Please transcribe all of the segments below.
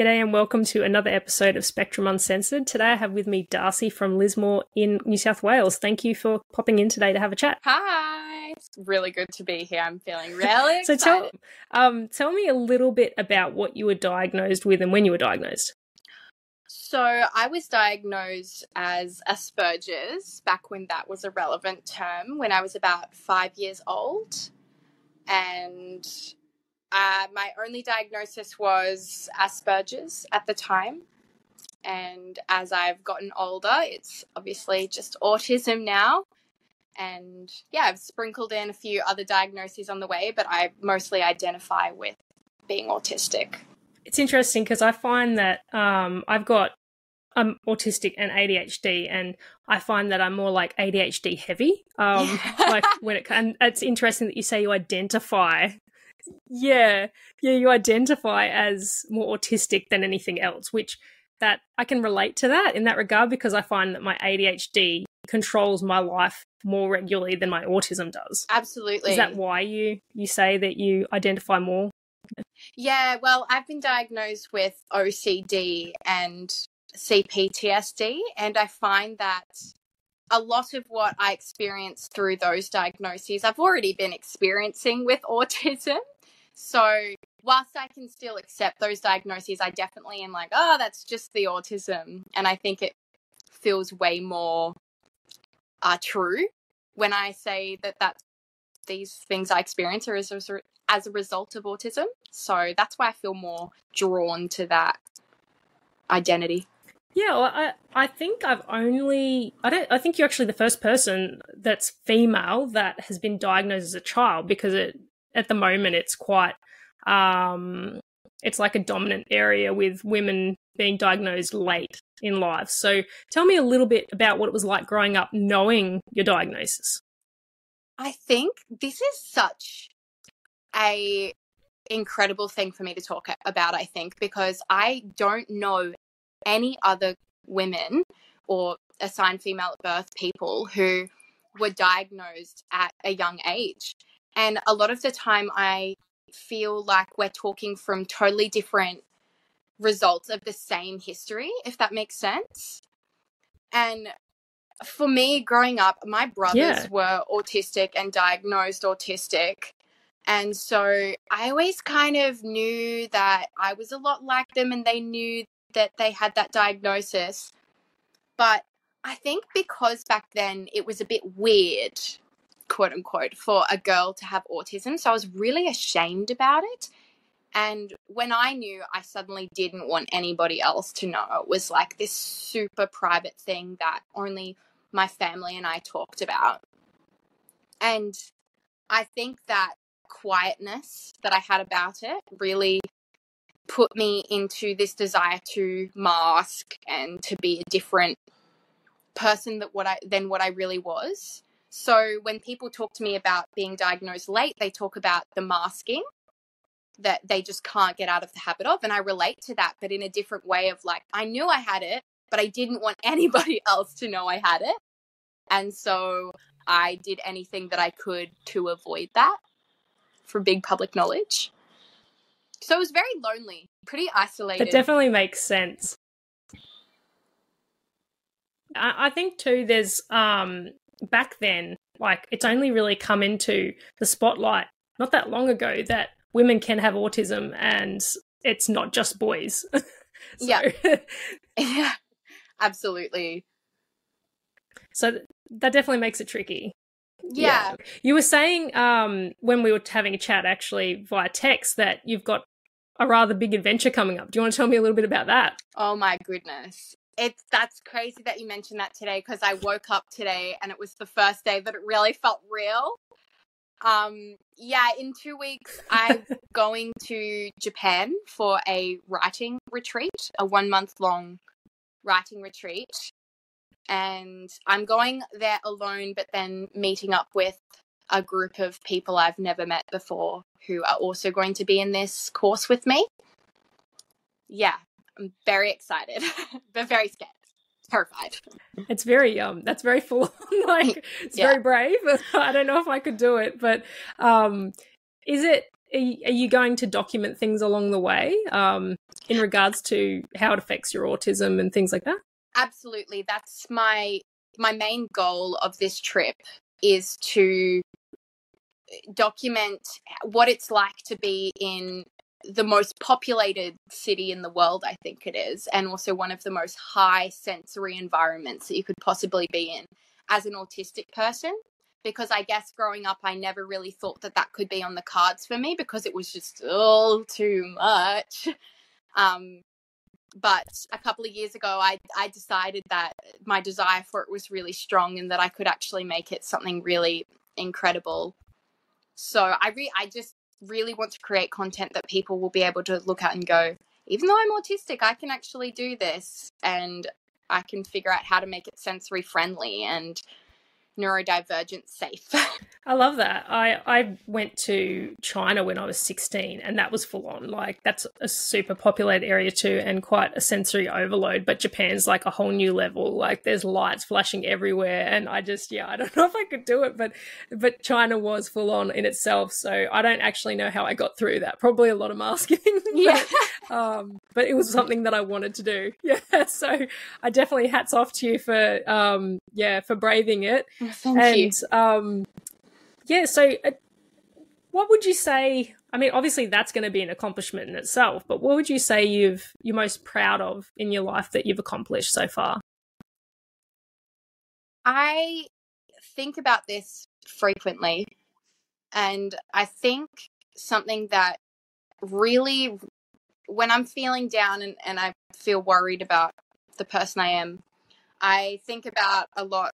G'day and welcome to another episode of Spectrum Uncensored. Today I have with me Darci from Lismore in New South Wales. Thank you for popping in today to have a chat. Hi, it's really good to be here. I'm feeling really so tell um, tell me a little bit about what you were diagnosed with and when you were diagnosed. So I was diagnosed as Asperger's back when that was a relevant term when I was about five years old, and uh, my only diagnosis was Asperger's at the time. And as I've gotten older, it's obviously just autism now. And yeah, I've sprinkled in a few other diagnoses on the way, but I mostly identify with being autistic. It's interesting because I find that um, I've got I'm autistic and ADHD, and I find that I'm more like ADHD heavy. Um, like when it and it's interesting that you say you identify yeah. Yeah you identify as more autistic than anything else which that i can relate to that in that regard because i find that my adhd controls my life more regularly than my autism does. Absolutely is that why you you say that you identify more? Yeah well i've been diagnosed with ocd and cptsd and i find that a lot of what I experienced through those diagnoses, I've already been experiencing with autism. So, whilst I can still accept those diagnoses, I definitely am like, oh, that's just the autism. And I think it feels way more uh, true when I say that that's these things I experience are as a, as a result of autism. So that's why I feel more drawn to that identity. Yeah, well, I I think I've only I don't I think you're actually the first person that's female that has been diagnosed as a child because it at the moment it's quite um it's like a dominant area with women being diagnosed late in life. So tell me a little bit about what it was like growing up knowing your diagnosis. I think this is such a incredible thing for me to talk about I think because I don't know any other women or assigned female at birth people who were diagnosed at a young age. And a lot of the time, I feel like we're talking from totally different results of the same history, if that makes sense. And for me, growing up, my brothers yeah. were autistic and diagnosed autistic. And so I always kind of knew that I was a lot like them, and they knew that they had that diagnosis. But I think because back then it was a bit weird, quote unquote, for a girl to have autism. So I was really ashamed about it. And when I knew, I suddenly didn't want anybody else to know. It was like this super private thing that only my family and I talked about. And I think that quietness that I had about it really put me into this desire to mask and to be a different person that what I than what I really was. So when people talk to me about being diagnosed late, they talk about the masking that they just can't get out of the habit of and I relate to that but in a different way of like I knew I had it but I didn't want anybody else to know I had it. And so I did anything that I could to avoid that for big public knowledge. So it was very lonely, pretty isolated. That definitely makes sense. I, I think too. There's um back then, like it's only really come into the spotlight not that long ago that women can have autism and it's not just boys. so. Yeah. yeah. Absolutely. So that definitely makes it tricky. Yeah. yeah. You were saying um, when we were having a chat actually via text that you've got a rather big adventure coming up. Do you want to tell me a little bit about that? Oh my goodness. It's that's crazy that you mentioned that today because I woke up today and it was the first day that it really felt real. Um yeah, in 2 weeks I'm going to Japan for a writing retreat, a 1 month long writing retreat. And I'm going there alone but then meeting up with a group of people I've never met before who are also going to be in this course with me. Yeah, I'm very excited, but very scared. Terrified. It's very um that's very full on. like it's yeah. very brave. I don't know if I could do it, but um is it are you going to document things along the way um, in regards to how it affects your autism and things like that? Absolutely. That's my my main goal of this trip is to document what it's like to be in the most populated city in the world, I think it is, and also one of the most high sensory environments that you could possibly be in as an autistic person. Because I guess growing up, I never really thought that that could be on the cards for me because it was just all too much. Um, but a couple of years ago, I, I decided that my desire for it was really strong and that I could actually make it something really incredible. So I re- I just really want to create content that people will be able to look at and go, even though I'm autistic, I can actually do this and I can figure out how to make it sensory friendly and neurodivergent safe. I love that. I I went to China when I was 16 and that was full on. Like that's a super populated area too and quite a sensory overload, but Japan's like a whole new level. Like there's lights flashing everywhere and I just yeah, I don't know if I could do it, but but China was full on in itself. So I don't actually know how I got through that. Probably a lot of masking. yeah. um but it was something that I wanted to do. Yeah. So I definitely hats off to you for um yeah, for braving it. Thank and you. um yeah, so uh, what would you say? I mean, obviously that's going to be an accomplishment in itself, but what would you say you've you're most proud of in your life that you've accomplished so far? I think about this frequently, and I think something that really, when I'm feeling down and, and I feel worried about the person I am, I think about a lot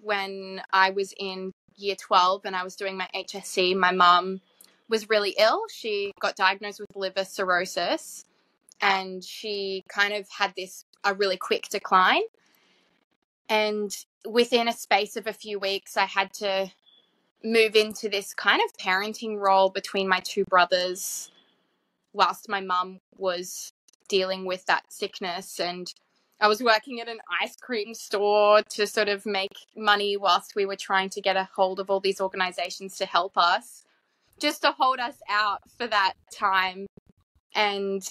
when I was in year 12 and I was doing my HSC, my mum was really ill. She got diagnosed with liver cirrhosis and she kind of had this a really quick decline. And within a space of a few weeks, I had to move into this kind of parenting role between my two brothers whilst my mum was dealing with that sickness and I was working at an ice cream store to sort of make money whilst we were trying to get a hold of all these organizations to help us, just to hold us out for that time. And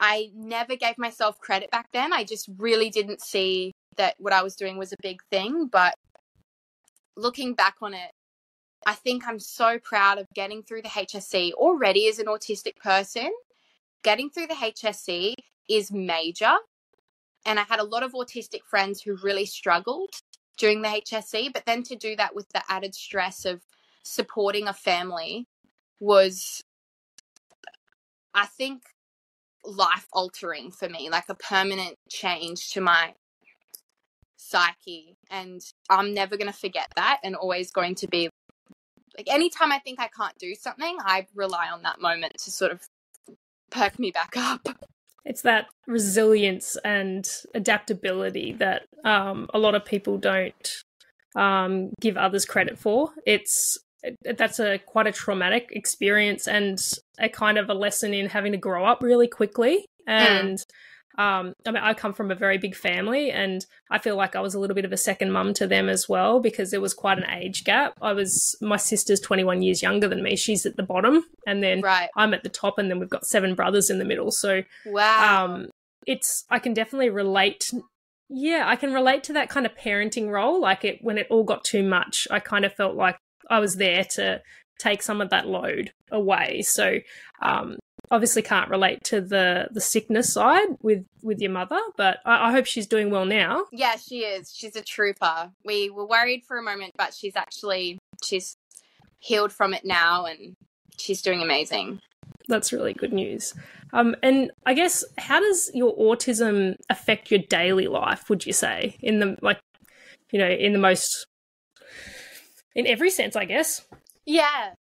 I never gave myself credit back then. I just really didn't see that what I was doing was a big thing. But looking back on it, I think I'm so proud of getting through the HSC already as an autistic person. Getting through the HSC is major and I had a lot of autistic friends who really struggled during the HSC, but then to do that with the added stress of supporting a family was, I think, life altering for me, like a permanent change to my psyche. And I'm never going to forget that and always going to be like anytime I think I can't do something, I rely on that moment to sort of perk me back up. It's that resilience and adaptability that um, a lot of people don't um, give others credit for. It's that's a quite a traumatic experience and a kind of a lesson in having to grow up really quickly and mm. Um, I mean, I come from a very big family, and I feel like I was a little bit of a second mum to them as well because there was quite an age gap. I was my sister's 21 years younger than me; she's at the bottom, and then right. I'm at the top, and then we've got seven brothers in the middle. So, wow, um, it's I can definitely relate. Yeah, I can relate to that kind of parenting role. Like it when it all got too much, I kind of felt like I was there to take some of that load away. So um, obviously can't relate to the the sickness side with with your mother, but I, I, hope she's doing well now. Yeah, she is. She's a trooper. We were worried for a moment, but she's actually she's healed from it now, and she's doing amazing. That's really good news. Um, and I guess how does your autism affect your daily life? Would you say in the like, you know, in the most in every sense, I guess. Yeah,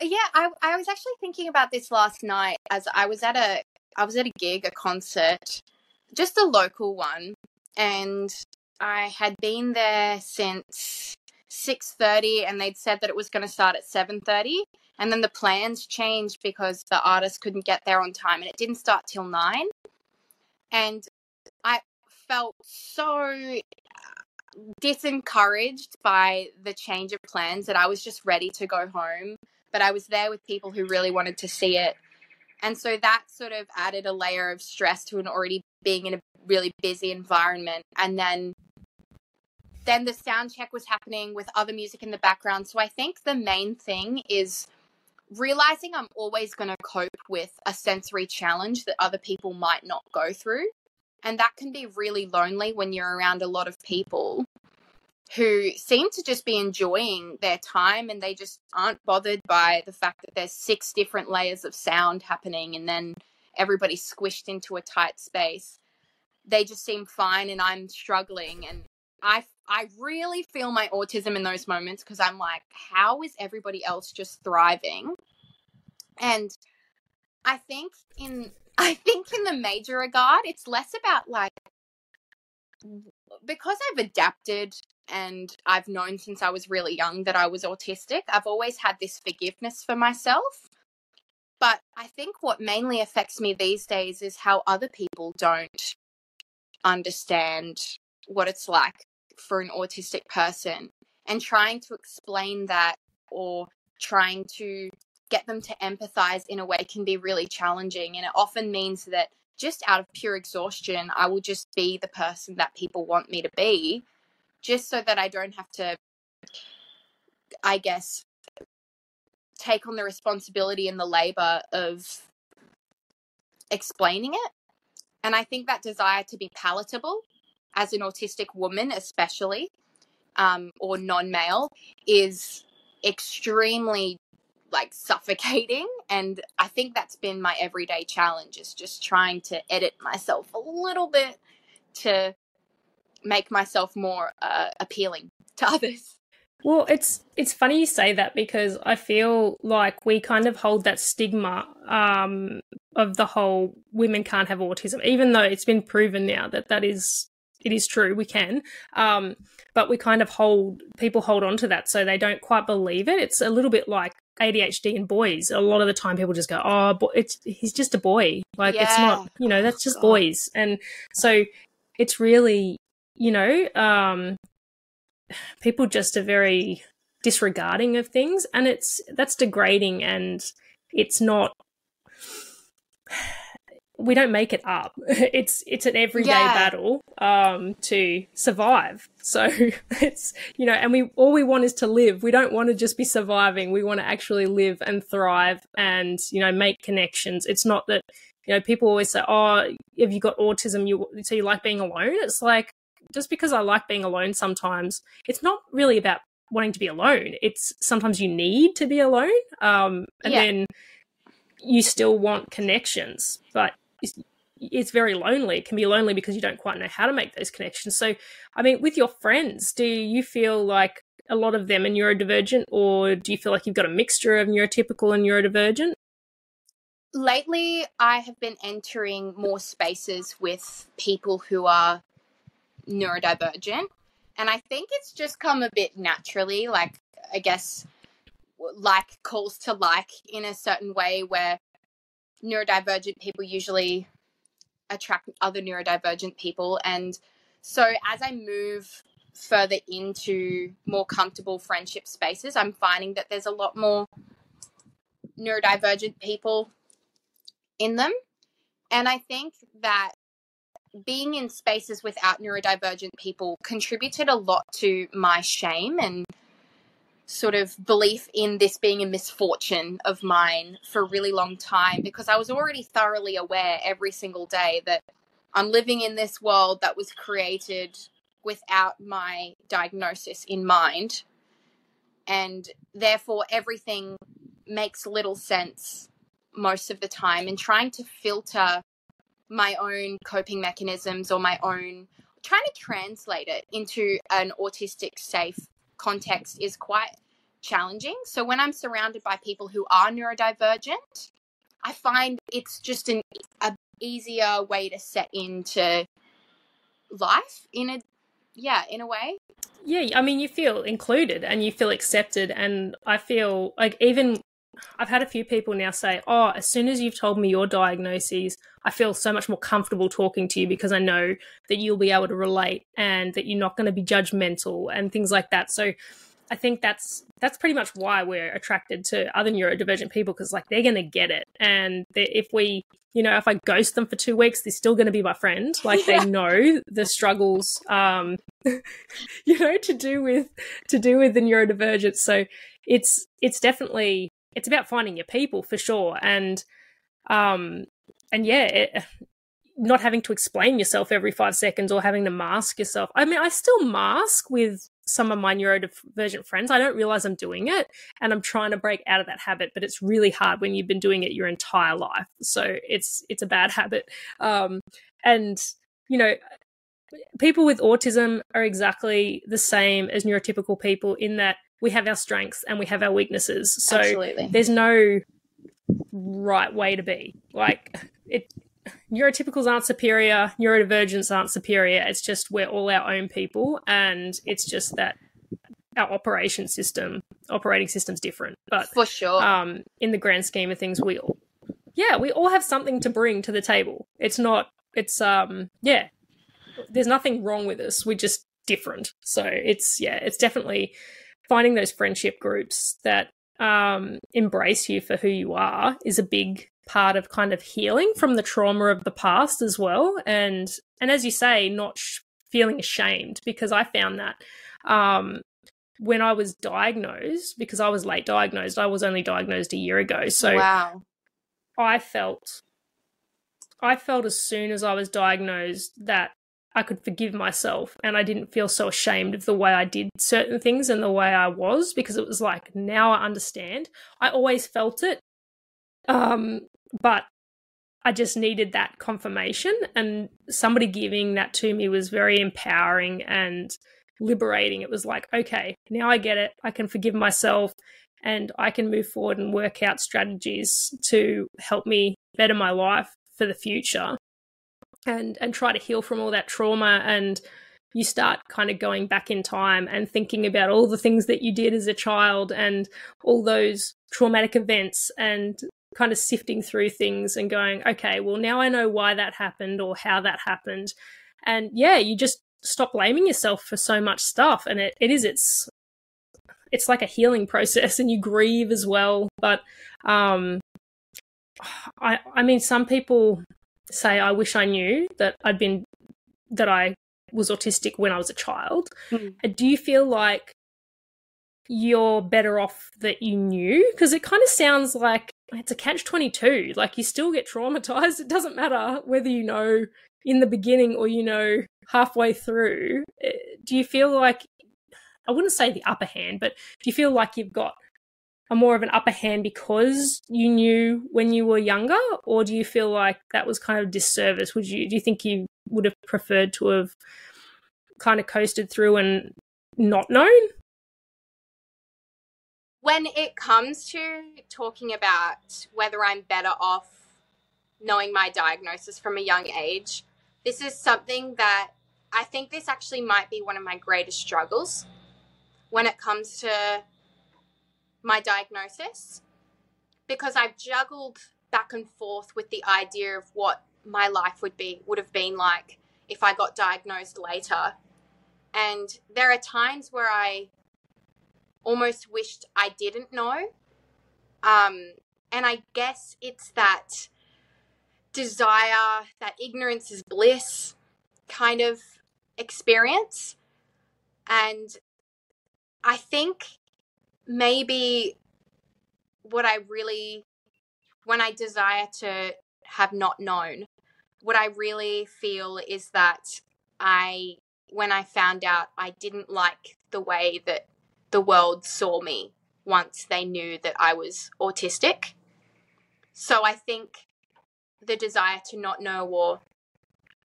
yeah, I I was actually thinking about this last night as I was at a I was at a gig, a concert, just a local one, and I had been there since 6:30 and they'd said that it was going to start at 7:30 and then the plans changed because the artist couldn't get there on time and it didn't start till 9 and I felt so uh, disencouraged by the change of plans that I was just ready to go home but I was there with people who really wanted to see it. And so that sort of added a layer of stress to an already being in a really busy environment. And then then the sound check was happening with other music in the background. So I think the main thing is realizing I'm always going to cope with a sensory challenge that other people might not go through. And that can be really lonely when you're around a lot of people who seem to just be enjoying their time and they just aren't bothered by the fact that there's six different layers of sound happening and then everybody's squished into a tight space. They just seem fine and I'm struggling and I I really feel my autism in those moments because I'm like how is everybody else just thriving? And I think in I think in the major regard it's less about like because I've adapted and I've known since I was really young that I was autistic, I've always had this forgiveness for myself. But I think what mainly affects me these days is how other people don't understand what it's like for an autistic person and trying to explain that or trying to get them to empathize in a way can be really challenging. And it often means that just out of pure exhaustion, I will just be the person that people want me to be just so that I don't have to, I guess, take on the responsibility and the labor of explaining it. And I think that desire to be palatable as an autistic woman, especially, um, or non male, is extremely like suffocating and i think that's been my everyday challenge is just trying to edit myself a little bit to make myself more uh, appealing to others. Well, it's it's funny you say that because I feel like we kind of hold that stigma um, of the whole women can't have autism, even though it's been proven now that that is it is true we can. Um, but we kind of hold people hold on to that, so they don't quite believe it. It's a little bit like ADHD in boys. A lot of the time, people just go, "Oh, it's he's just a boy." Like yeah. it's not, you know, that's just boys, and so it's really you know, um, people just are very disregarding of things, and it's that's degrading, and it's not. We don't make it up. It's it's an everyday yeah. battle um, to survive. So it's you know, and we all we want is to live. We don't want to just be surviving. We want to actually live and thrive, and you know, make connections. It's not that you know people always say, "Oh, have you got autism? You so you like being alone?" It's like just because I like being alone sometimes, it's not really about wanting to be alone. It's sometimes you need to be alone. Um, and yeah. then you still want connections, but it's, it's, very lonely. It can be lonely because you don't quite know how to make those connections. So, I mean, with your friends, do you feel like a lot of them are neurodivergent, or do you feel like you've got a mixture of neurotypical and neurodivergent? Lately, I have been entering more spaces with people who are neurodivergent. And I think it's just come a bit naturally, like, I guess, like calls to like in a certain way where neurodivergent people usually attract other neurodivergent people. And so as I move further into more comfortable friendship spaces, I'm finding that there's a lot more neurodivergent people in them. And I think that being in spaces without neurodivergent people contributed a lot to my shame and sort of belief in this being a misfortune of mine for a really long time because I was already thoroughly aware every single day that I'm living in this world that was created without my diagnosis in mind. And therefore, everything makes little sense most of the time. And trying to filter my own coping mechanisms or my own trying to translate it into an autistic safe context is quite challenging. So when I'm surrounded by people who are neurodivergent, I find it's just an a easier way to set into life in a yeah, in a way. Yeah, I mean you feel included and you feel accepted and I feel like even I've had a few people now say, "Oh, as soon as you've told me your diagnoses, I feel so much more comfortable talking to you because I know that you'll be able to relate and that you're not going to be judgmental and things like that." So, I think that's that's pretty much why we're attracted to other neurodivergent people because like they're gonna get it, and if we, you know, if I ghost them for two weeks, they're still gonna be my friend. Like they know the struggles, um, you know, to do with to do with the neurodivergence. So it's it's definitely it's about finding your people for sure, and um, and yeah, it, not having to explain yourself every five seconds or having to mask yourself. I mean, I still mask with some of my neurodivergent friends. I don't realize I'm doing it and I'm trying to break out of that habit, but it's really hard when you've been doing it your entire life. So it's it's a bad habit. Um, and you know, people with autism are exactly the same as neurotypical people in that we have our strengths and we have our weaknesses. So Absolutely. there's no right way to be. Like it neurotypicals aren't superior, neurodivergents aren't superior. It's just we're all our own people, and it's just that our operation system, operating system's different. But for sure, um, in the grand scheme of things, we all, yeah, we all have something to bring to the table. It's not, it's um, yeah, there's nothing wrong with us. We're just different. So it's yeah, it's definitely finding those friendship groups that um embrace you for who you are is a big part of kind of healing from the trauma of the past as well. And and as you say not sh- feeling ashamed because i found that um when i was diagnosed because i was late diagnosed i was only diagnosed a year ago. So wow. I felt i felt as soon as i was diagnosed that I could forgive myself and I didn't feel so ashamed of the way I did certain things and the way I was because it was like now I understand. I always felt it. Um but I just needed that confirmation and somebody giving that to me was very empowering and liberating. It was like, okay, now I get it. I can forgive myself and I can move forward and work out strategies to help me better my life for the future and and try to heal from all that trauma and you start kind of going back in time and thinking about all the things that you did as a child and all those traumatic events and kind of sifting through things and going, okay, well, now I know why that happened or how that happened. And yeah, you just stop blaming yourself for so much stuff. And it, it is, it's, it's like a healing process and you grieve as well. But, um, I, I mean, some people say, I wish I knew that I'd been, that I was autistic when I was a child. Mm. Do you feel like you're better off that you knew? Because it kind of sounds like it's a catch 22 like you still get traumatized it doesn't matter whether you know in the beginning or you know halfway through eh, do you feel like i wouldn't say the upper hand but do you feel like you've got a more of an upper hand because you knew when you were younger or do you feel like that was kind of disservice? Would you do you think you would have preferred to have kind of coasted through and not known? When it comes to talking about whether I'm better off knowing my diagnosis from a young age, this is something that I think this actually might be one of my greatest struggles when it comes to my diagnosis because I've juggled back and forth with the idea of what my life would be would have been like if I got diagnosed later. And there are times where I almost wished I didn't know. Um, and I guess it's that desire, that ignorance is bliss kind of experience. And I think maybe what I really, when I desire to have not known, what I really feel is that I, when I found out I didn't like the way that the world saw me once they knew that I was autistic. So I think the desire to not know or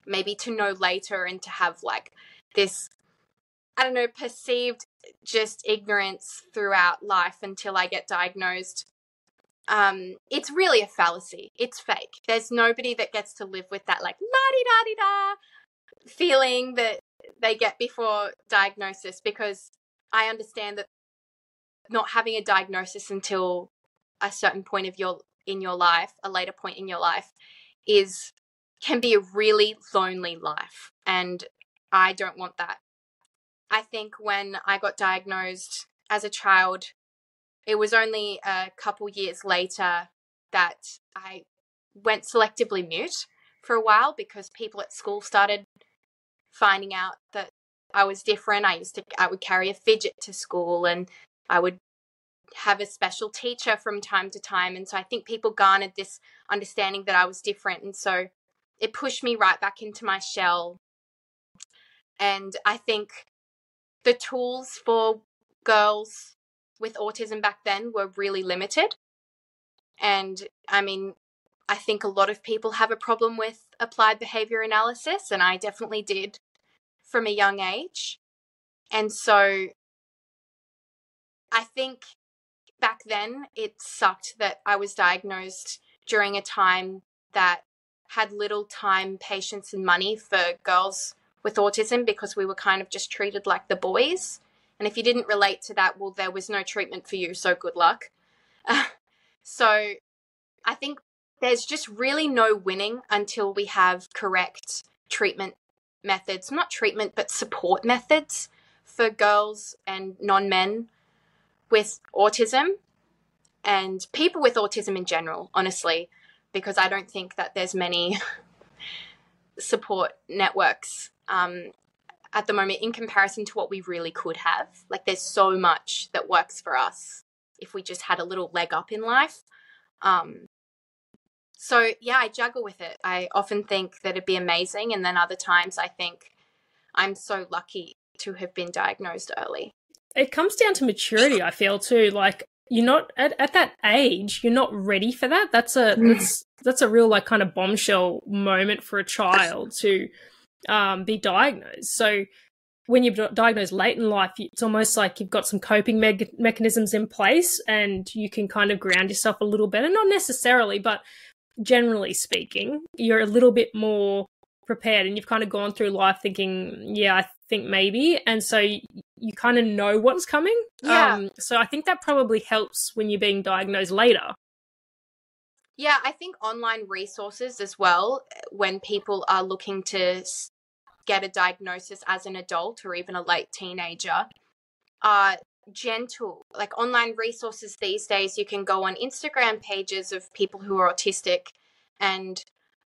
maybe to know later and to have like this I don't know perceived just ignorance throughout life until I get diagnosed um it's really a fallacy it's fake there's nobody that gets to live with that like la di da di da feeling that they get before diagnosis because I understand that not having a diagnosis until a certain point of your in your life, a later point in your life, is can be a really lonely life. And I don't want that. I think when I got diagnosed as a child, it was only a couple years later that I went selectively mute for a while because people at school started finding out that I was different. I used to I would carry a fidget to school and I would have a special teacher from time to time and so I think people garnered this understanding that I was different and so it pushed me right back into my shell. And I think the tools for girls with autism back then were really limited. And I mean, I think a lot of people have a problem with applied behavior analysis, and I definitely did from a young age. And so I think back then it sucked that I was diagnosed during a time that had little time, patience, and money for girls with autism because we were kind of just treated like the boys. And if you didn't relate to that, well, there was no treatment for you, so good luck. So I think there's just really no winning until we have correct treatment methods, not treatment, but support methods for girls and non men with autism and people with autism in general, honestly, because I don't think that there's many support networks um, at the moment in comparison to what we really could have. Like there's so much that works for us if we just had a little leg up in life. Um, so yeah, I juggle with it. I often think that it'd be amazing, and then other times I think I'm so lucky to have been diagnosed early. It comes down to maturity, I feel too. Like you're not at, at that age, you're not ready for that. That's a mm. that's that's a real like kind of bombshell moment for a child to um, be diagnosed. So when you're diagnosed late in life, it's almost like you've got some coping me- mechanisms in place and you can kind of ground yourself a little better. Not necessarily, but generally speaking, you're a little bit more prepared and you've kind of gone through life thinking, yeah, I think maybe. And so you, you kind of know what's coming. Yeah. Um, so I think that probably helps when you're being diagnosed later. Yeah, I think online resources as well, when people are looking to get a diagnosis as an adult or even a late teenager, are gentle. Like online resources these days, you can go on Instagram pages of people who are autistic and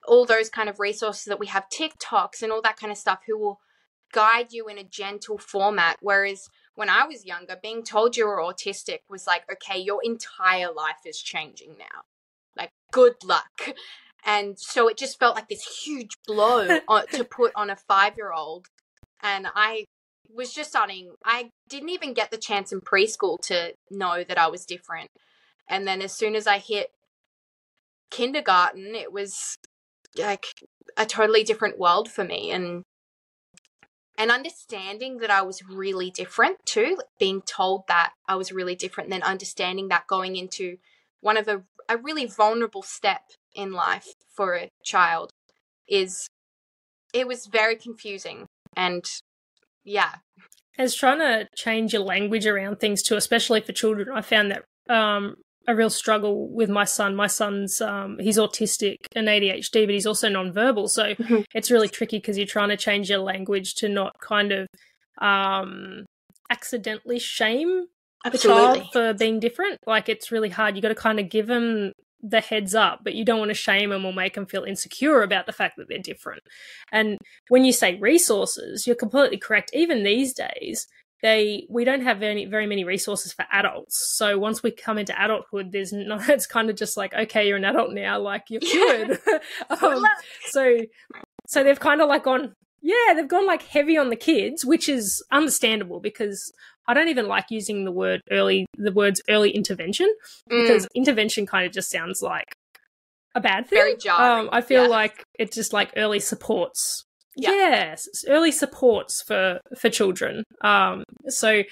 all those kind of resources that we have, TikToks and all that kind of stuff, who will guide you in a gentle format. Whereas when I was younger, being told you were autistic was like, okay, your entire life is changing now. Like, good luck. And so it just felt like this huge blow to put on a five year old. And I was just starting, I didn't even get the chance in preschool to know that I was different. And then as soon as I hit kindergarten, it was like a totally different world for me. And and understanding that I was really different too, being told that I was really different, then understanding that going into one of a, a really vulnerable step in life for a child is it was very confusing and yeah as trying to change your language around things too especially for children i found that um, a real struggle with my son my son's um, he's autistic and adhd but he's also nonverbal so mm-hmm. it's really tricky because you're trying to change your language to not kind of um, accidentally shame Absolutely. the child for being different. Like it's really hard. You got to kind of give them the heads up, but you don't want to shame them or make them feel insecure about the fact that they're different. And when you say resources, you're completely correct. Even these days, they we don't have very very many resources for adults. So once we come into adulthood, there's no. It's kind of just like okay, you're an adult now, like you're cured. um, so so they've kind of like gone yeah, they've gone like heavy on the kids, which is understandable because I don't even like using the word early, the words early intervention because mm. intervention kind of just sounds like a bad thing. Very jarring. Um, I feel yeah. like it's just like early supports. Yeah. Yes, early supports for for children. Um, so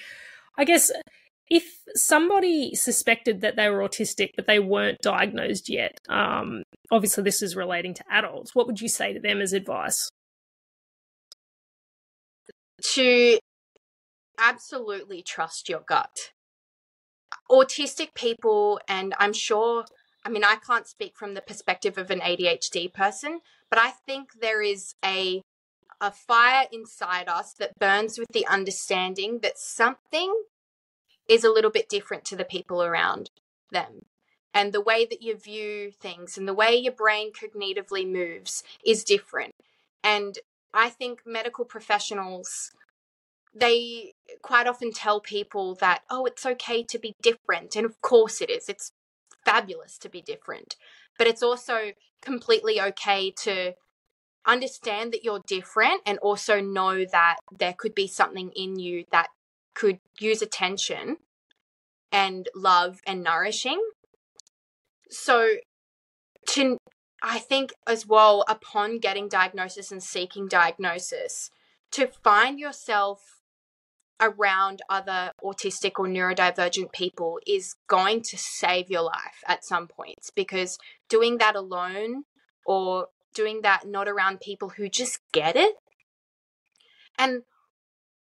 I guess if somebody suspected that they were autistic but they weren't diagnosed yet, um, obviously this is relating to adults. What would you say to them as advice? To absolutely trust your gut. Autistic people, and I'm sure, I mean, I can't speak from the perspective of an ADHD person, but I think there is a a fire inside us that burns with the understanding that something is a little bit different to the people around them. And the way that you view things and the way your brain cognitively moves is different. And I think medical professionals they quite often tell people that oh it's okay to be different and of course it is it's fabulous to be different but it's also completely okay to understand that you're different and also know that there could be something in you that could use attention and love and nourishing. So to I think as well upon getting diagnosis and seeking diagnosis to find yourself around other autistic or neurodivergent people is going to save your life at some points because doing that alone or doing that not around people who just get it and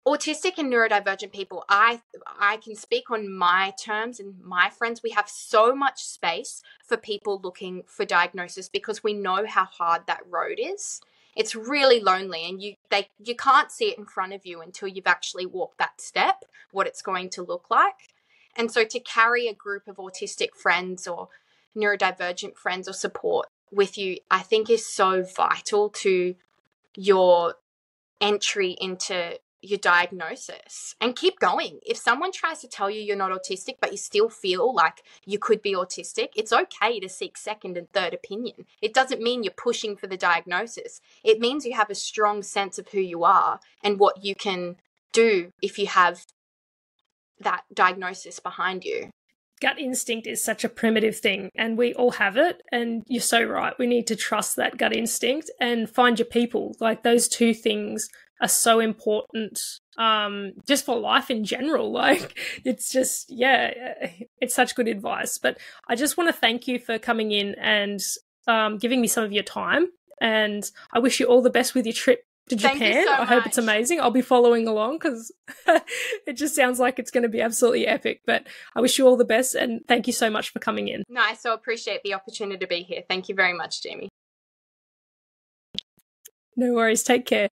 autistic and neurodivergent people i i can speak on my terms and my friends. We have so much space for people looking for diagnosis because we know how hard that road is. It's really lonely and you they you can't see it in front of you until you've actually walked that step what it's going to look like. And so to carry a group of autistic friends or neurodivergent friends or support with you i think is so vital to your entry into your diagnosis and keep going. If someone tries to tell you you're not autistic, but you still feel like you could be autistic, it's okay to seek second and third opinion. It doesn't mean you're pushing for the diagnosis, it means you have a strong sense of who you are and what you can do if you have that diagnosis behind you. Gut instinct is such a primitive thing, and we all have it. And you're so right. We need to trust that gut instinct and find your people. Like those two things are so important um just for life in general like it's just yeah it's such good advice but i just want to thank you for coming in and um giving me some of your time and i wish you all the best with your trip to Japan. So I hope it's amazing. I'll be following along because it just sounds like it's going to be absolutely epic. But I wish you all the best and thank you so much for coming in. No, I so appreciate the opportunity to be here. Thank you very much, Jamie. No worries. Take care.